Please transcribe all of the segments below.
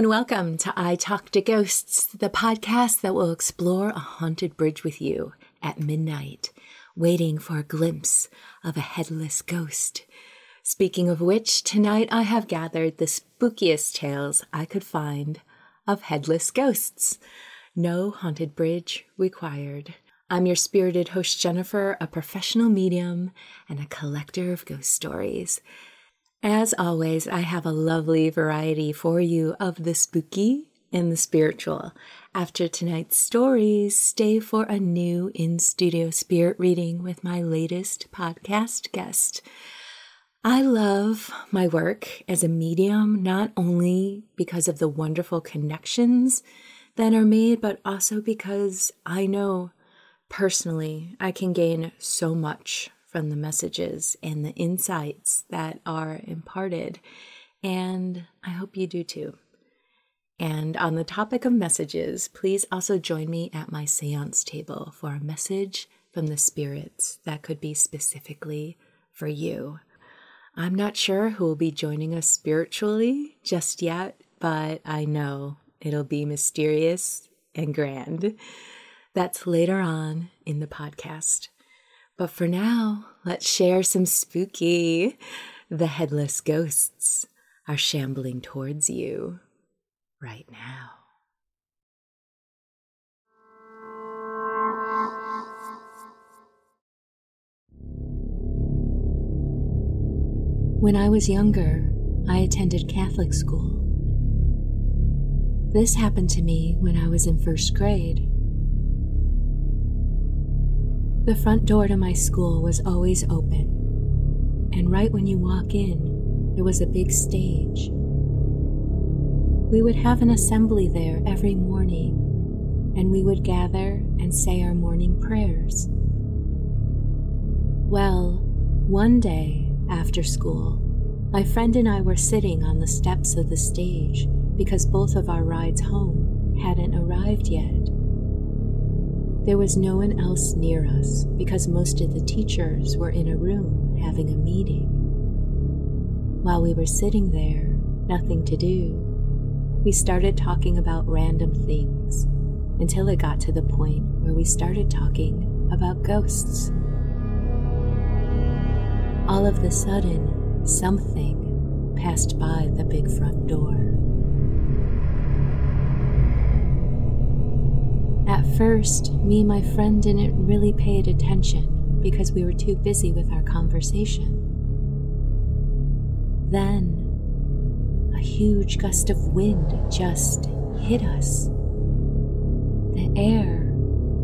and welcome to I Talk to Ghosts, the podcast that will explore a haunted bridge with you at midnight, waiting for a glimpse of a headless ghost. Speaking of which, tonight I have gathered the spookiest tales I could find of headless ghosts. No haunted bridge required. I'm your spirited host, Jennifer, a professional medium and a collector of ghost stories. As always, I have a lovely variety for you of the spooky and the spiritual. After tonight's stories, stay for a new in studio spirit reading with my latest podcast guest. I love my work as a medium not only because of the wonderful connections that are made, but also because I know personally I can gain so much from the messages and the insights that are imparted. And I hope you do too. And on the topic of messages, please also join me at my seance table for a message from the spirits that could be specifically for you. I'm not sure who will be joining us spiritually just yet, but I know it'll be mysterious and grand. That's later on in the podcast. But for now, let's share some spooky. The headless ghosts are shambling towards you right now. When I was younger, I attended Catholic school. This happened to me when I was in first grade. The front door to my school was always open, and right when you walk in, there was a big stage. We would have an assembly there every morning, and we would gather and say our morning prayers. Well, one day after school, my friend and I were sitting on the steps of the stage because both of our rides home hadn't arrived yet. There was no one else near us because most of the teachers were in a room having a meeting. While we were sitting there, nothing to do, we started talking about random things until it got to the point where we started talking about ghosts. All of the sudden, something passed by the big front door. At first, me and my friend didn't really pay attention because we were too busy with our conversation. Then, a huge gust of wind just hit us. The air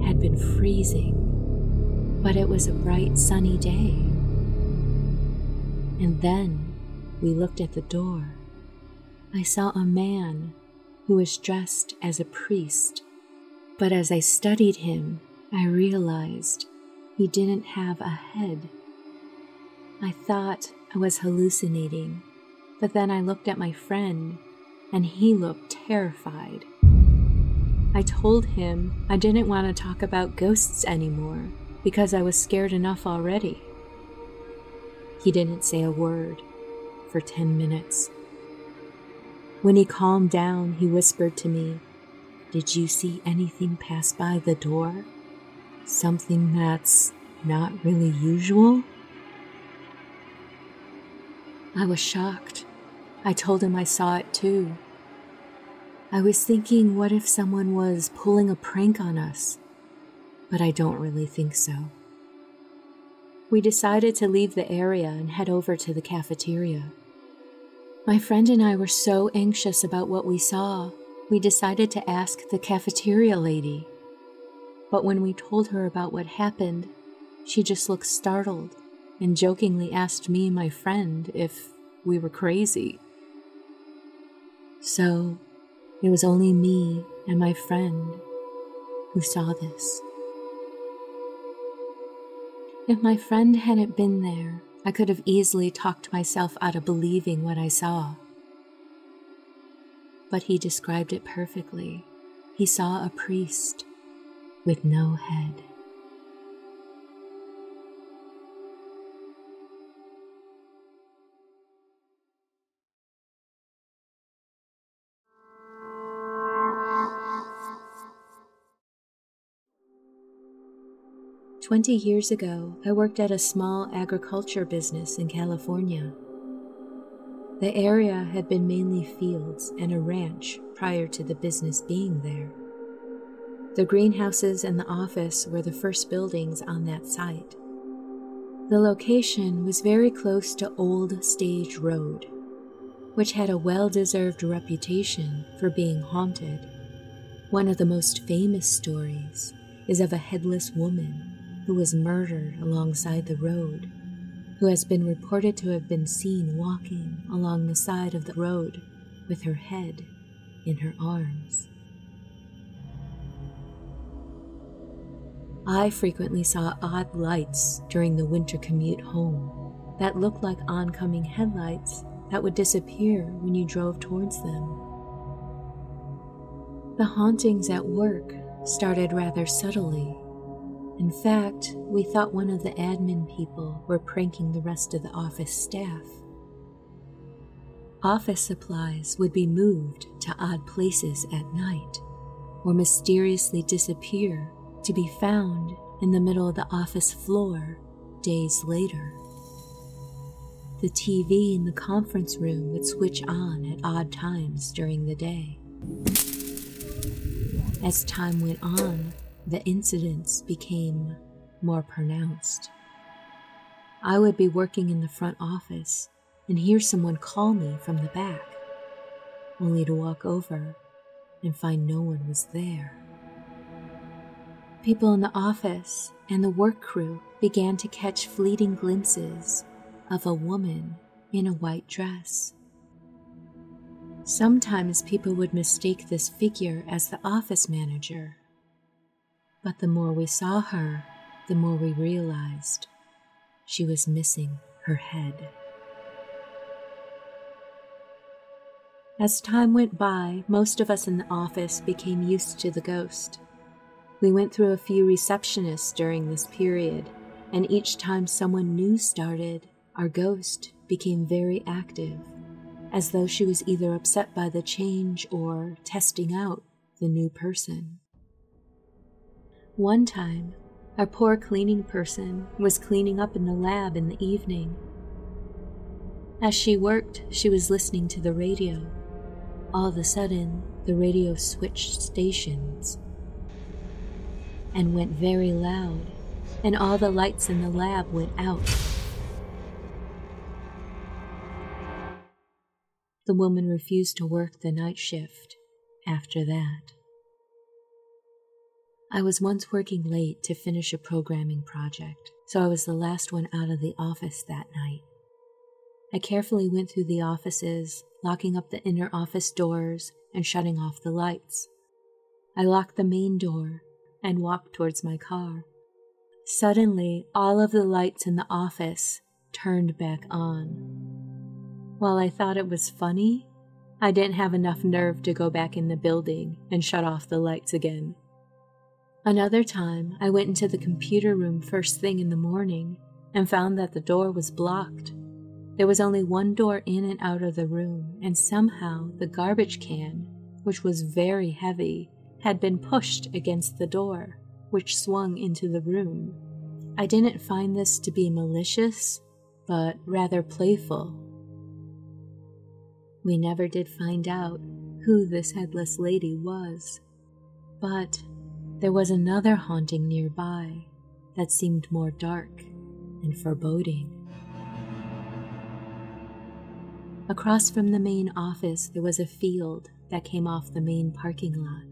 had been freezing, but it was a bright sunny day. And then we looked at the door. I saw a man who was dressed as a priest but as I studied him, I realized he didn't have a head. I thought I was hallucinating, but then I looked at my friend and he looked terrified. I told him I didn't want to talk about ghosts anymore because I was scared enough already. He didn't say a word for 10 minutes. When he calmed down, he whispered to me, did you see anything pass by the door? Something that's not really usual? I was shocked. I told him I saw it too. I was thinking, what if someone was pulling a prank on us? But I don't really think so. We decided to leave the area and head over to the cafeteria. My friend and I were so anxious about what we saw we decided to ask the cafeteria lady. But when we told her about what happened, she just looked startled and jokingly asked me my friend if we were crazy. So it was only me and my friend who saw this. If my friend hadn't been there, I could have easily talked myself out of believing what I saw but he described it perfectly. He saw a priest with no head. Twenty years ago, I worked at a small agriculture business in California the area had been mainly fields and a ranch prior to the business being there. The greenhouses and the office were the first buildings on that site. The location was very close to Old Stage Road, which had a well deserved reputation for being haunted. One of the most famous stories is of a headless woman who was murdered alongside the road, who has been reported to have been seen walking along the side of the road with her head in her arms. I frequently saw odd lights during the winter commute home that looked like oncoming headlights that would disappear when you drove towards them. The hauntings at work started rather subtly in fact, we thought one of the admin people were pranking the rest of the office staff. Office supplies would be moved to odd places at night or mysteriously disappear to be found in the middle of the office floor days later. The TV in the conference room would switch on at odd times during the day. As time went on, the incidents became more pronounced. I would be working in the front office and hear someone call me from the back, only to walk over and find no one was there. People in the office and the work crew began to catch fleeting glimpses of a woman in a white dress. Sometimes people would mistake this figure as the office manager but the more we saw her, the more we realized she was missing her head. As time went by, most of us in the office became used to the ghost. We went through a few receptionists during this period, and each time someone new started, our ghost became very active, as though she was either upset by the change or testing out the new person. One time, a poor cleaning person was cleaning up in the lab in the evening. As she worked, she was listening to the radio. All of a sudden, the radio switched stations and went very loud, and all the lights in the lab went out. The woman refused to work the night shift after that. I was once working late to finish a programming project, so I was the last one out of the office that night. I carefully went through the offices, locking up the inner office doors and shutting off the lights. I locked the main door and walked towards my car. Suddenly, all of the lights in the office turned back on. While I thought it was funny, I didn't have enough nerve to go back in the building and shut off the lights again. Another time, I went into the computer room first thing in the morning and found that the door was blocked. There was only one door in and out of the room, and somehow the garbage can, which was very heavy, had been pushed against the door, which swung into the room. I didn't find this to be malicious, but rather playful. We never did find out who this headless lady was, but there was another haunting nearby that seemed more dark and foreboding. Across from the main office, there was a field that came off the main parking lot.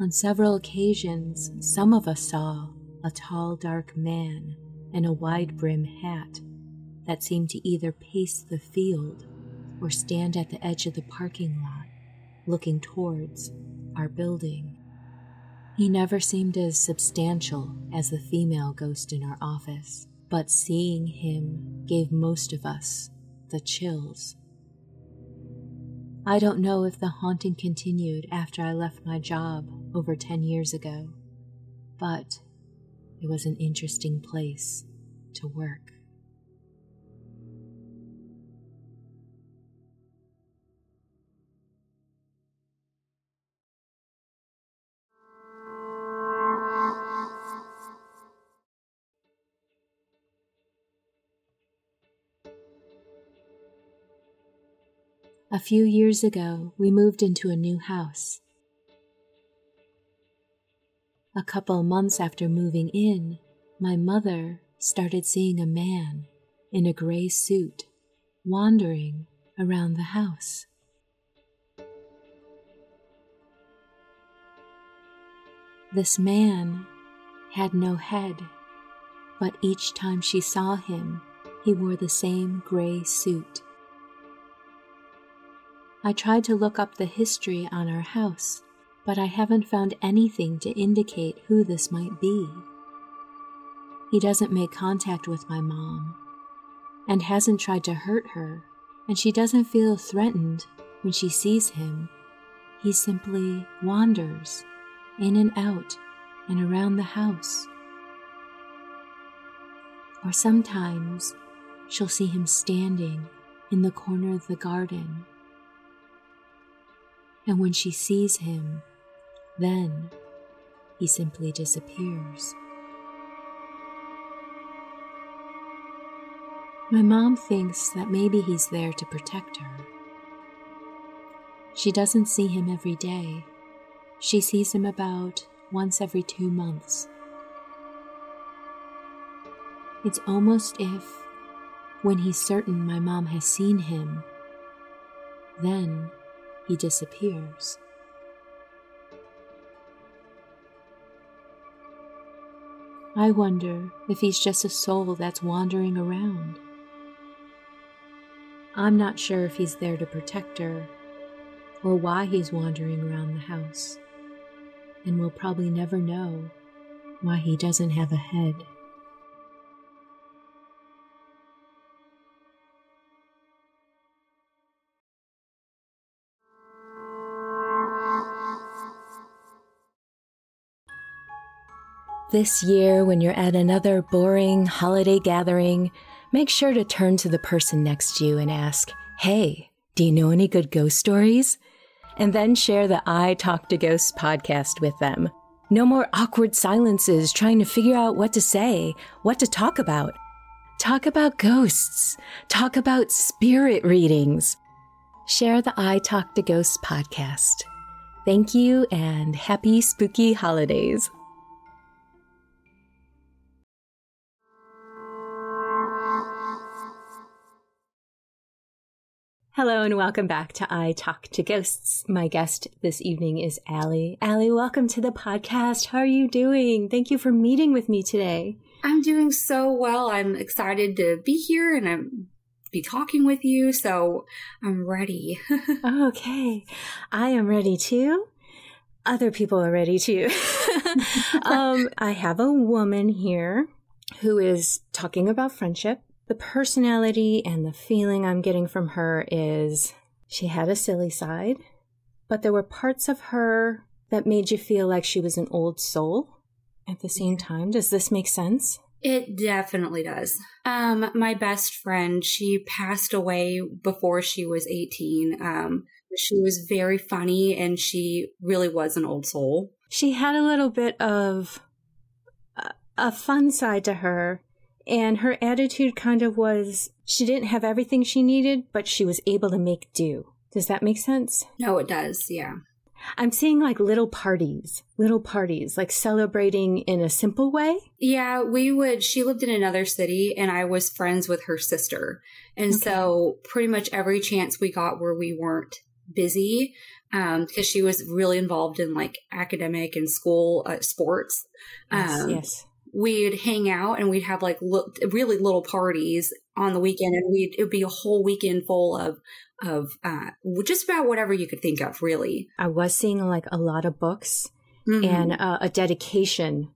On several occasions, some of us saw a tall, dark man in a wide brim hat that seemed to either pace the field or stand at the edge of the parking lot, looking towards our building. He never seemed as substantial as the female ghost in our office, but seeing him gave most of us the chills. I don't know if the haunting continued after I left my job over 10 years ago, but it was an interesting place to work. A few years ago, we moved into a new house. A couple months after moving in, my mother started seeing a man in a gray suit wandering around the house. This man had no head, but each time she saw him, he wore the same gray suit. I tried to look up the history on our house, but I haven't found anything to indicate who this might be. He doesn't make contact with my mom and hasn't tried to hurt her, and she doesn't feel threatened when she sees him. He simply wanders in and out and around the house. Or sometimes she'll see him standing in the corner of the garden. And when she sees him, then he simply disappears. My mom thinks that maybe he's there to protect her. She doesn't see him every day. She sees him about once every two months. It's almost if, when he's certain my mom has seen him, then he disappears. I wonder if he's just a soul that's wandering around. I'm not sure if he's there to protect her or why he's wandering around the house, and we'll probably never know why he doesn't have a head. This year, when you're at another boring holiday gathering, make sure to turn to the person next to you and ask, Hey, do you know any good ghost stories? And then share the I Talk to Ghosts podcast with them. No more awkward silences trying to figure out what to say, what to talk about. Talk about ghosts. Talk about spirit readings. Share the I Talk to Ghosts podcast. Thank you and happy spooky holidays. Hello and welcome back to I Talk to Ghosts. My guest this evening is Allie. Allie, welcome to the podcast. How are you doing? Thank you for meeting with me today. I'm doing so well. I'm excited to be here and I'm be talking with you, so I'm ready. okay. I am ready too. Other people are ready too. um, I have a woman here who is talking about friendship the personality and the feeling I'm getting from her is she had a silly side, but there were parts of her that made you feel like she was an old soul at the same time. Does this make sense? It definitely does. Um, my best friend, she passed away before she was 18. Um, she was very funny and she really was an old soul. She had a little bit of a, a fun side to her and her attitude kind of was she didn't have everything she needed, but she was able to make do. Does that make sense? No, it does. Yeah. I'm seeing like little parties, little parties, like celebrating in a simple way. Yeah, we would. She lived in another city and I was friends with her sister. And okay. so, pretty much every chance we got where we weren't busy, um, because she was really involved in like academic and school uh, sports. Yes, um, yes we'd hang out and we'd have like really little parties on the weekend and we'd, it'd be a whole weekend full of, of, uh, just about whatever you could think of, really. I was seeing like a lot of books mm-hmm. and uh, a dedication,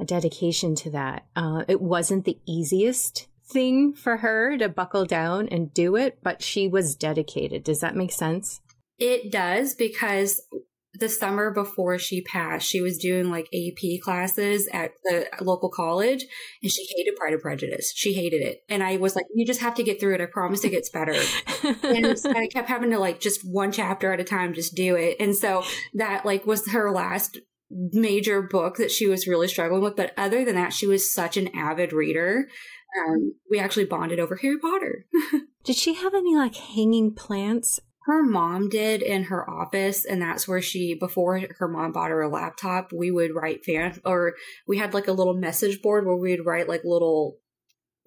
a dedication to that. Uh, it wasn't the easiest thing for her to buckle down and do it, but she was dedicated. Does that make sense? It does because the summer before she passed, she was doing like AP classes at the local college and she hated Pride and Prejudice. She hated it. And I was like, you just have to get through it. I promise it gets better. and I kept having to like just one chapter at a time, just do it. And so that like was her last major book that she was really struggling with. But other than that, she was such an avid reader. Um, we actually bonded over Harry Potter. Did she have any like hanging plants her mom did in her office and that's where she before her mom bought her a laptop we would write fan or we had like a little message board where we'd write like little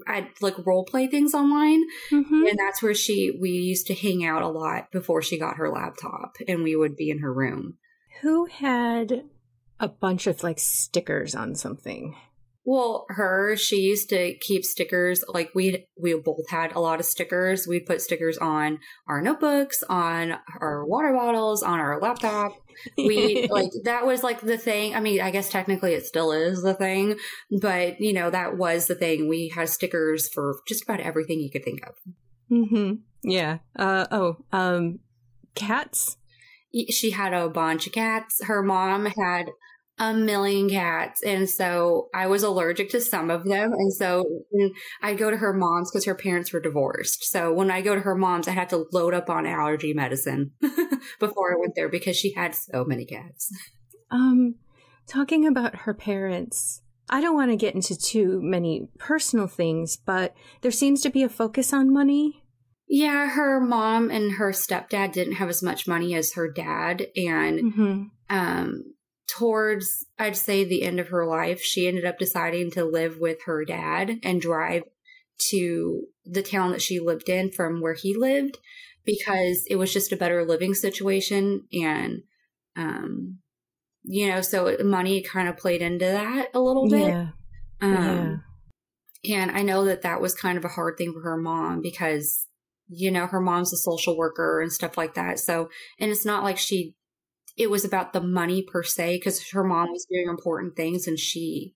I'd like role play things online. Mm-hmm. And that's where she, we used to hang out a lot before she got her laptop and we would be in her room. Who had a bunch of like stickers on something? Well, her, she used to keep stickers. Like we, we both had a lot of stickers. We put stickers on our notebooks, on our water bottles, on our laptop. We like that was like the thing. I mean, I guess technically it still is the thing, but you know that was the thing. We had stickers for just about everything you could think of. Hmm. Yeah. Uh. Oh. Um. Cats. She had a bunch of cats. Her mom had a million cats. And so I was allergic to some of them. And so I go to her mom's because her parents were divorced. So when I go to her mom's, I had to load up on allergy medicine before I went there because she had so many cats. Um, talking about her parents, I don't want to get into too many personal things, but there seems to be a focus on money. Yeah, her mom and her stepdad didn't have as much money as her dad. And mm-hmm. um, towards, I'd say, the end of her life, she ended up deciding to live with her dad and drive to the town that she lived in from where he lived because it was just a better living situation. And, um, you know, so money kind of played into that a little bit. Yeah. Um, yeah. And I know that that was kind of a hard thing for her mom because, you know, her mom's a social worker and stuff like that. So, and it's not like she it was about the money per se because her mom was doing important things and she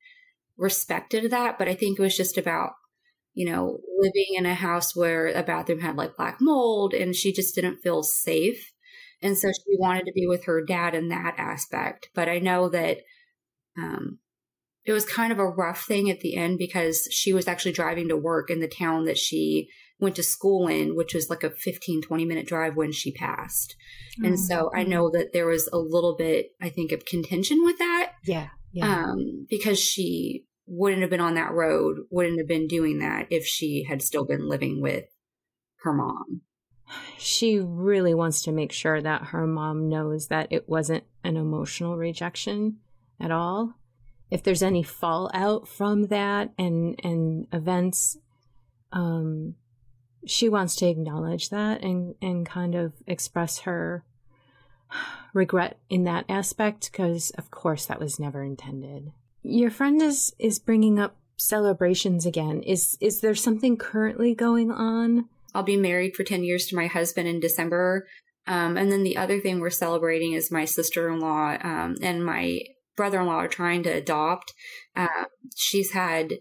respected that. But I think it was just about, you know, living in a house where a bathroom had like black mold and she just didn't feel safe. And so she wanted to be with her dad in that aspect. But I know that um, it was kind of a rough thing at the end because she was actually driving to work in the town that she went to school in, which was like a 15, 20 minute drive when she passed. Mm-hmm. And so I know that there was a little bit, I think, of contention with that. Yeah. Yeah. Um, because she wouldn't have been on that road, wouldn't have been doing that if she had still been living with her mom. She really wants to make sure that her mom knows that it wasn't an emotional rejection at all. If there's any fallout from that and and events um she wants to acknowledge that and and kind of express her regret in that aspect because of course that was never intended. Your friend is is bringing up celebrations again. Is is there something currently going on? I'll be married for 10 years to my husband in december. Um, and then the other thing we're celebrating is my sister-in-law um, and my brother-in-law are trying to adopt. Uh, she's had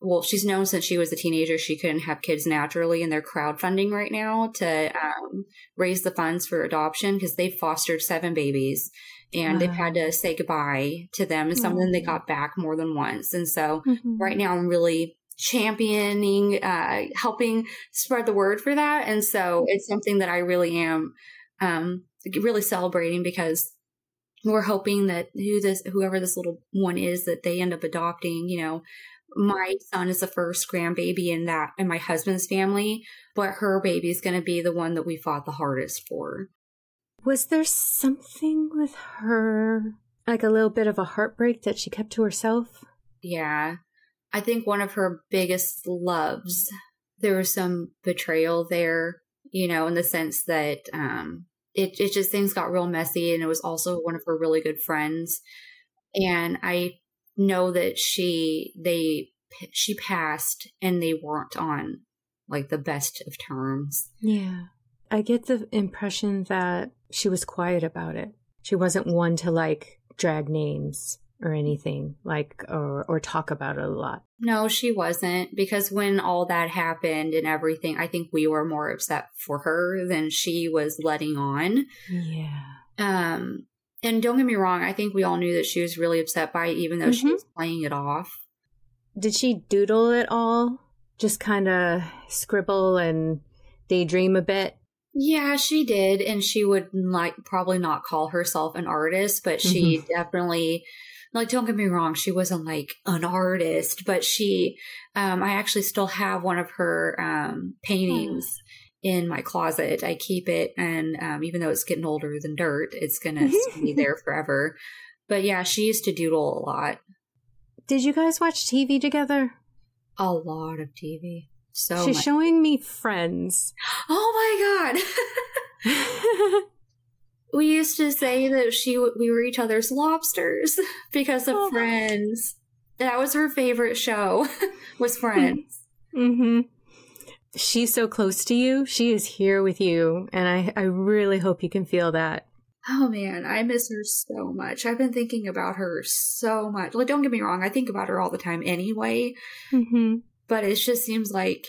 well, she's known since she was a teenager she couldn't have kids naturally, and they're crowdfunding right now to um, raise the funds for adoption because they've fostered seven babies and they've had to say goodbye to them. And some of them they got back more than once. And so mm-hmm. right now I'm really championing, uh, helping spread the word for that. And so it's something that I really am um, really celebrating because we're hoping that who this whoever this little one is that they end up adopting, you know, my son is the first grandbaby in that in my husband's family, but her baby is going to be the one that we fought the hardest for. Was there something with her, like a little bit of a heartbreak that she kept to herself? Yeah. I think one of her biggest loves, there was some betrayal there, you know, in the sense that um, it, it just things got real messy. And it was also one of her really good friends. And I know that she they she passed and they weren't on like the best of terms. Yeah. I get the impression that she was quiet about it. She wasn't one to like drag names or anything like or or talk about it a lot. No, she wasn't because when all that happened and everything, I think we were more upset for her than she was letting on. Yeah. Um and don't get me wrong, I think we all knew that she was really upset by it, even though mm-hmm. she was playing it off. Did she doodle it all? Just kind of scribble and daydream a bit? Yeah, she did. And she would like probably not call herself an artist, but she mm-hmm. definitely like don't get me wrong she wasn't like an artist but she um i actually still have one of her um paintings in my closet. I keep it, and um, even though it's getting older than dirt, it's gonna be there forever. But yeah, she used to doodle a lot. Did you guys watch TV together? A lot of TV. So She's much. showing me Friends. Oh my god. we used to say that she we were each other's lobsters because of Oh. Friends. That was her favorite show. was Friends. Mm-hmm. She's so close to you. She is here with you, and I, I really hope you can feel that. oh man, I miss her so much. I've been thinking about her so much. Like, don't get me wrong, I think about her all the time anyway. Mm-hmm. but it just seems like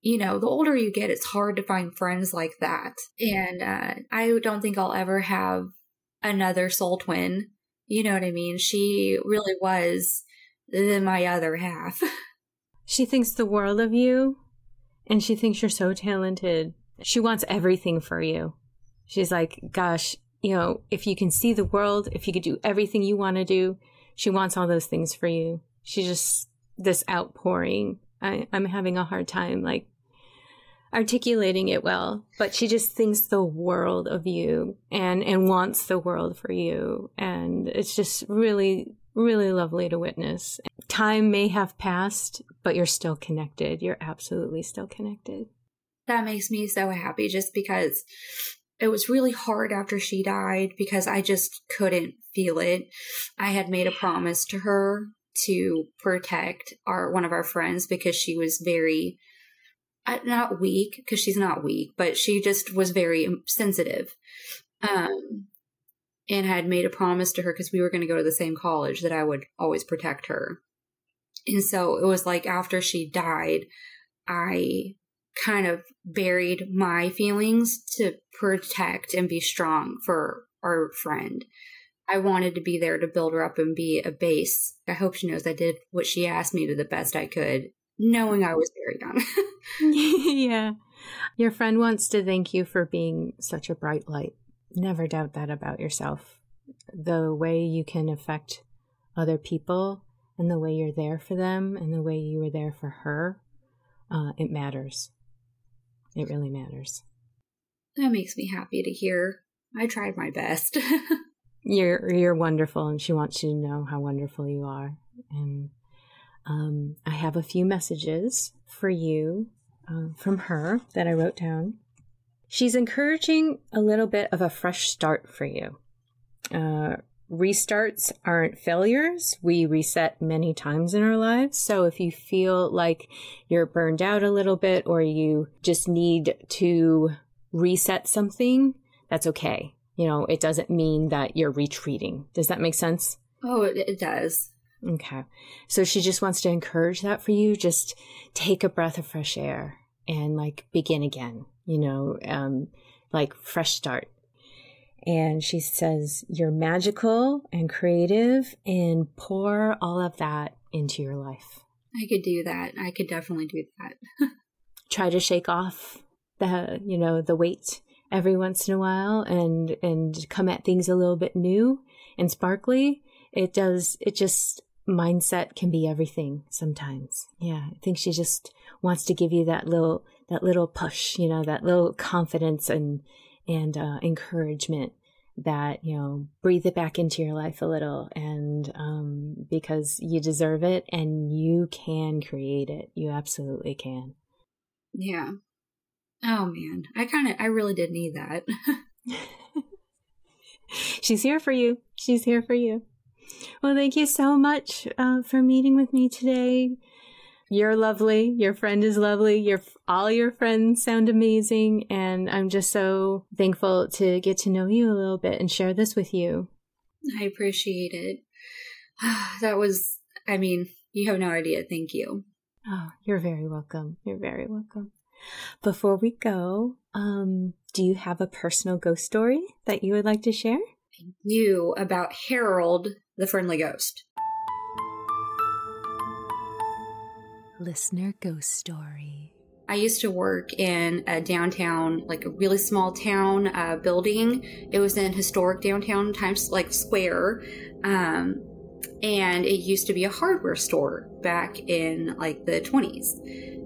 you know the older you get it's hard to find friends like that and uh, i don't think i'll ever have another soul twin you know what i mean she really was my other half She thinks the world of you, and she thinks you're so talented. She wants everything for you. She's like, gosh, you know, if you can see the world, if you could do everything you want to do, she wants all those things for you. She just, this outpouring. I, I'm having a hard time, like, articulating it well, but she just thinks the world of you and, and wants the world for you. And it's just really, really lovely to witness. Time may have passed, but you're still connected. You're absolutely still connected. that makes me so happy just because it was really hard after she died because i just couldn't feel it i had made a promise to her to protect our one of our friends because she was very uh, not weak because she's not weak but she just was very sensitive um and had made a promise to her because we were going to go to the same college that i would always protect her and so it was like after she died i kind of buried my feelings to protect and be strong for our friend I wanted to be there to build her up and be a base. I hope she knows I did what she asked me to the best I could, knowing I was very young. yeah. Your friend wants to thank you for being such a bright light. Never doubt that about yourself. The way you can affect other people and the way you're there for them and the way you were there for her, uh, it matters. It really matters. that makes me happy to hear. I tried my best. You're you're wonderful, and she wants you to know how wonderful you are. And um, I have a few messages for you uh, from her that I wrote down. She's encouraging a little bit of a fresh start for you. Uh, restarts aren't failures. We reset many times in our lives. So if you feel like you're burned out a little bit or you just need to reset something, that's okay. You know, it doesn't mean that you're retreating. Does that make sense? oh, it, it does. Okay. So she just wants to encourage that for you. Just take a breath of fresh air and like begin again, you know, um, like fresh start. And she says, You're magical and creative and pour all of that into your life. I could do that. I could definitely do that. Try to shake off the, you know, the weight every once in a while and, and come at things a little bit new and sparkly. It does, it just, mindset can be everything sometimes. Yeah. I think she just wants to give you that little, that little push, you know, that little confidence and, and, uh, encouragement that, you know, breathe it back into your life a little. And, um, because you deserve it and you can create it. You absolutely can. Yeah. Oh man, I kind of, I really did need that. She's here for you. She's here for you. Well, thank you so much uh, for meeting with me today. You're lovely. Your friend is lovely. Your all your friends sound amazing, and I'm just so thankful to get to know you a little bit and share this with you. I appreciate it. that was, I mean, you have no idea. Thank you. Oh, you're very welcome. You're very welcome. Before we go, um, do you have a personal ghost story that you would like to share? You about Harold, the friendly ghost. Listener Ghost Story. I used to work in a downtown, like a really small town uh, building. It was in historic downtown Times like Square, um, and it used to be a hardware store back in like the twenties.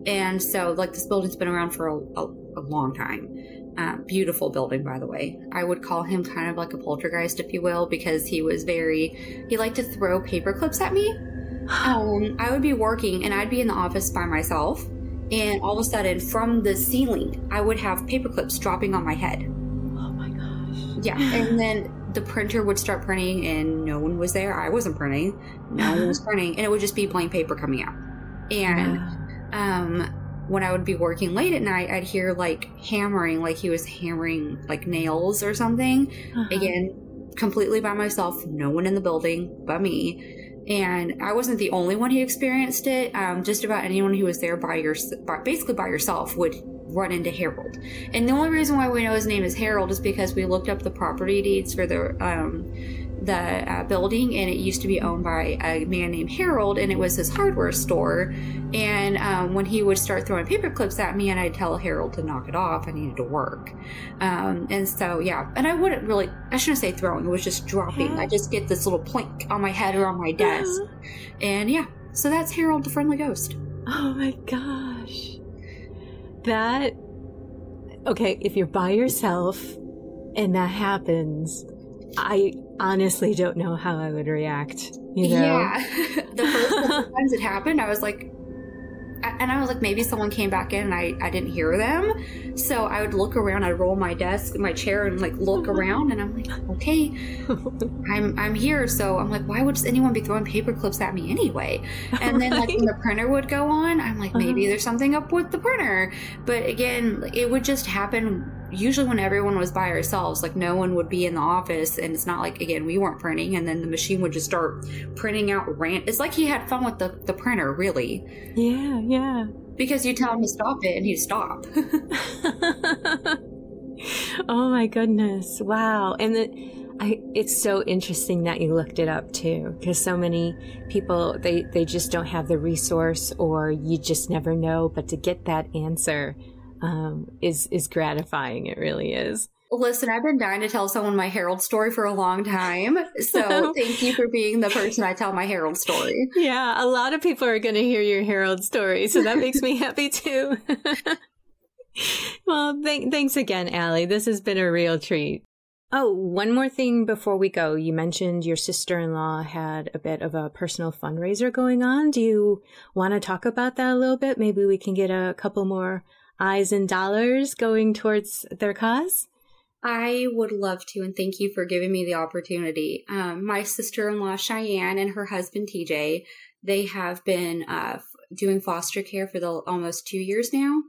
And so, like this building's been around for a, a a long time. Uh, beautiful building, by the way. I would call him kind of like a poltergeist, if you will, because he was very, he liked to throw paper clips at me. Um, I would be working and I'd be in the office by myself, and all of a sudden, from the ceiling, I would have paper clips dropping on my head. Oh my gosh. Yeah, and then the printer would start printing, and no one was there. I wasn't printing. No one was printing, and it would just be blank paper coming out. And um, when I would be working late at night, I'd hear like hammering, like he was hammering like nails or something. Uh-huh. Again, completely by myself, no one in the building but me. And I wasn't the only one who experienced it. Um, just about anyone who was there by your, by, basically by yourself, would run into Harold. And the only reason why we know his name is Harold is because we looked up the property deeds for the um, the uh, building, and it used to be owned by a man named Harold, and it was his hardware store. And um, when he would start throwing paper clips at me, and I'd tell Harold to knock it off, I needed to work. Um, and so, yeah, and I wouldn't really, I shouldn't say throwing, it was just dropping. I just get this little plink on my head or on my desk. And yeah, so that's Harold the Friendly Ghost. Oh my gosh. That okay, if you're by yourself and that happens, I honestly don't know how I would react. You know? Yeah. the first couple times it happened, I was like, and I was like, maybe someone came back in and I, I didn't hear them. So I would look around, I'd roll my desk, my chair, and like look around, and I'm like, okay, I'm I'm here. So I'm like, why would anyone be throwing paper clips at me anyway? And then like when the printer would go on, I'm like, maybe uh-huh. there's something up with the printer. But again, it would just happen usually when everyone was by ourselves, like no one would be in the office, and it's not like again we weren't printing, and then the machine would just start printing out rant. It's like he had fun with the the printer, really, Yeah, yeah. because you tell him to stop it, and he'd stop. oh my goodness. Wow. And the, I, it's so interesting that you looked it up too, because so many people, they, they just don't have the resource or you just never know. But to get that answer, um, is, is gratifying. It really is. Listen, I've been dying to tell someone my Harold story for a long time, so thank you for being the person I tell my Harold story. Yeah, a lot of people are going to hear your Harold story, so that makes me happy too. well, th- thanks again, Allie. This has been a real treat. Oh, one more thing before we go. You mentioned your sister in law had a bit of a personal fundraiser going on. Do you want to talk about that a little bit? Maybe we can get a couple more eyes and dollars going towards their cause? I would love to, and thank you for giving me the opportunity. Um, my sister in law, Cheyenne, and her husband, TJ, they have been uh, doing foster care for the almost two years now.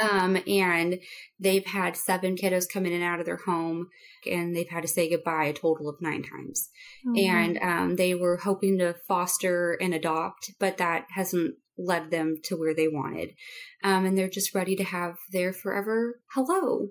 Um, and they've had seven kiddos come in and out of their home, and they've had to say goodbye a total of nine times. Oh, And um, they were hoping to foster and adopt, but that hasn't led them to where they wanted. Um, and they're just ready to have their forever hello.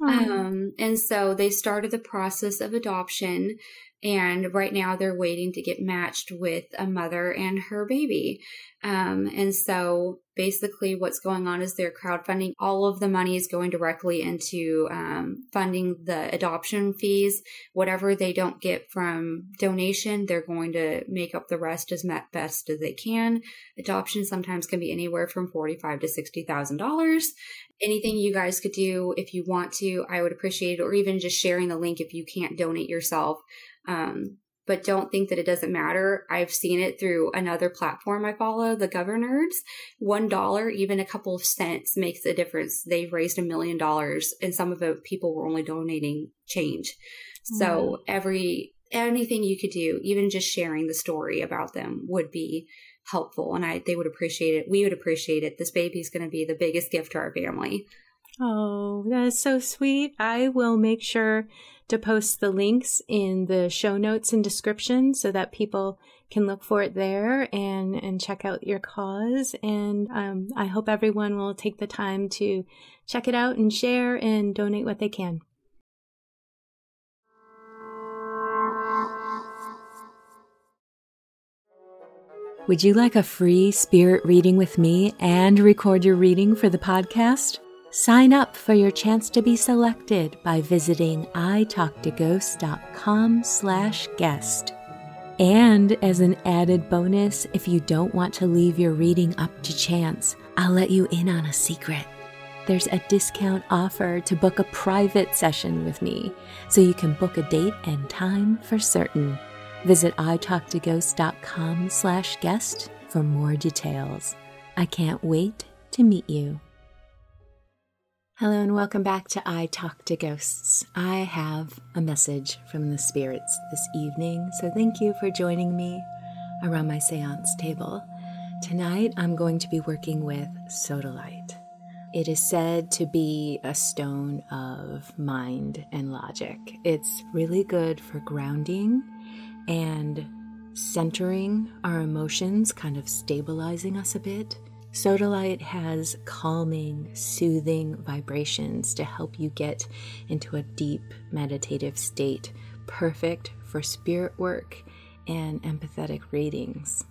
Um, and so they started the process of adoption. And right now they're waiting to get matched with a mother and her baby. Um, and so basically what's going on is they're crowdfunding. All of the money is going directly into um, funding the adoption fees. Whatever they don't get from donation, they're going to make up the rest as best as they can. Adoption sometimes can be anywhere from forty-five to sixty thousand dollars. Anything you guys could do if you want to, I would appreciate it, or even just sharing the link if you can't donate yourself. Um, but don't think that it doesn't matter. I've seen it through another platform I follow, the Governors. One dollar, even a couple of cents, makes a difference. They've raised a million dollars, and some of the people were only donating change. So every anything you could do, even just sharing the story about them, would be helpful, and I they would appreciate it. We would appreciate it. This baby's going to be the biggest gift to our family. Oh, that is so sweet. I will make sure to post the links in the show notes and description so that people can look for it there and, and check out your cause. And um, I hope everyone will take the time to check it out and share and donate what they can. Would you like a free spirit reading with me and record your reading for the podcast? Sign up for your chance to be selected by visiting italktoghosts.com slash guest. And as an added bonus, if you don't want to leave your reading up to chance, I'll let you in on a secret. there's a discount offer to book a private session with me, so you can book a date and time for certain. Visit italktoghosts.com slash guest for more details. I can't wait to meet you. Hello and welcome back to I Talk to Ghosts. I have a message from the spirits this evening, so thank you for joining me around my seance table. Tonight I'm going to be working with sodalite. It is said to be a stone of mind and logic. It's really good for grounding and centering our emotions, kind of stabilizing us a bit. Sodalite has calming, soothing vibrations to help you get into a deep meditative state, perfect for spirit work and empathetic readings.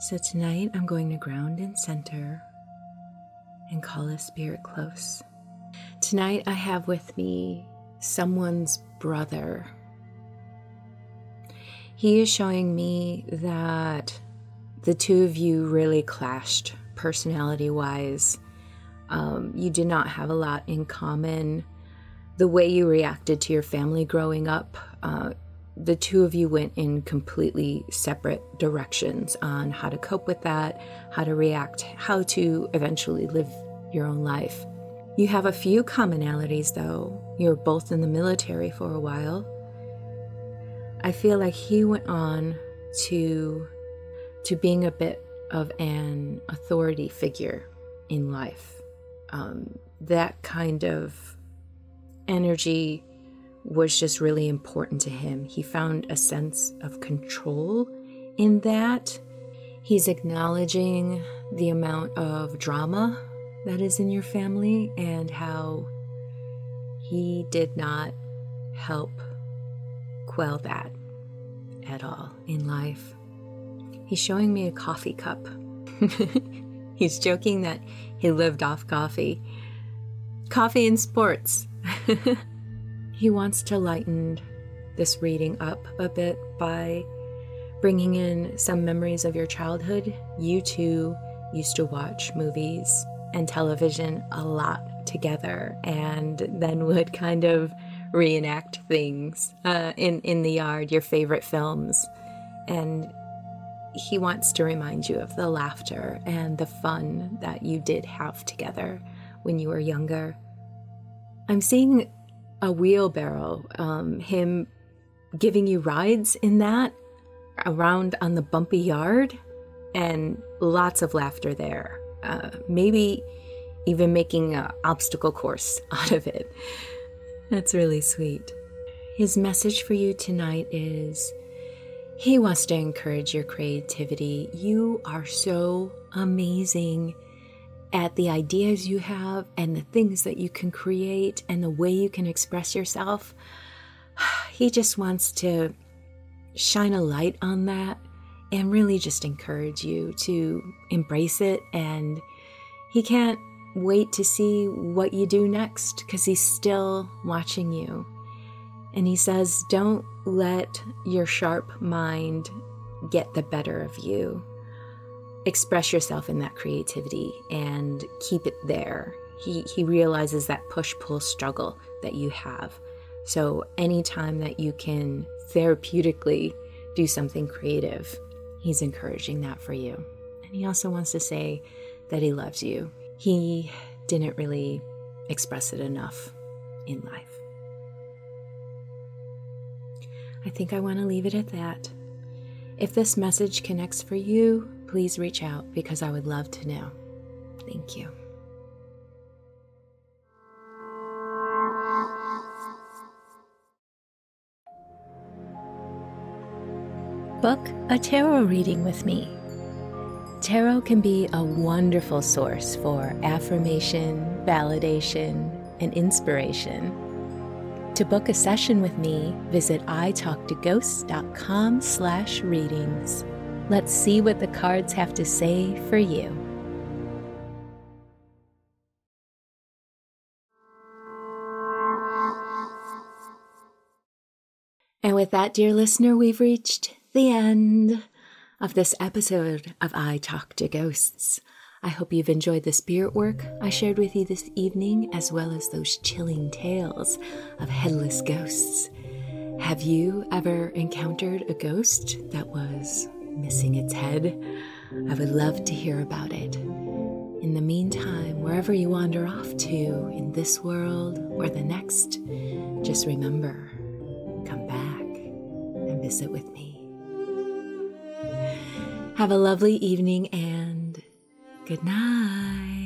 So, tonight I'm going to ground and center and call a spirit close. Tonight I have with me someone's brother. He is showing me that the two of you really clashed personality wise. Um, you did not have a lot in common. The way you reacted to your family growing up, uh, the two of you went in completely separate directions on how to cope with that, how to react, how to eventually live your own life. You have a few commonalities though. You're both in the military for a while. I feel like he went on to to being a bit of an authority figure in life. Um, that kind of energy was just really important to him. He found a sense of control in that. He's acknowledging the amount of drama that is in your family and how he did not help quell that at all in life. He's showing me a coffee cup. He's joking that he lived off coffee. Coffee and sports. he wants to lighten this reading up a bit by bringing in some memories of your childhood. You two used to watch movies and television a lot together and then would kind of reenact things uh, in, in the yard, your favorite films. And he wants to remind you of the laughter and the fun that you did have together when you were younger. I'm seeing a wheelbarrow, um, him giving you rides in that around on the bumpy yard, and lots of laughter there. Uh, maybe even making an obstacle course out of it. That's really sweet. His message for you tonight is he wants to encourage your creativity. You are so amazing at the ideas you have and the things that you can create and the way you can express yourself. He just wants to shine a light on that and really just encourage you to embrace it. And he can't wait to see what you do next because he's still watching you. And he says, Don't let your sharp mind get the better of you. Express yourself in that creativity and keep it there. He, he realizes that push pull struggle that you have. So, anytime that you can therapeutically do something creative, he's encouraging that for you. And he also wants to say that he loves you. He didn't really express it enough in life. I think I want to leave it at that. If this message connects for you, please reach out because I would love to know. Thank you. Book a tarot reading with me. Tarot can be a wonderful source for affirmation, validation, and inspiration. To book a session with me, visit italktoghosts.com slash readings. Let's see what the cards have to say for you. And with that, dear listener, we've reached the end of this episode of I Talk to Ghosts. I hope you've enjoyed the spirit work I shared with you this evening, as well as those chilling tales of headless ghosts. Have you ever encountered a ghost that was missing its head? I would love to hear about it. In the meantime, wherever you wander off to in this world or the next, just remember come back and visit with me. Have a lovely evening and good night.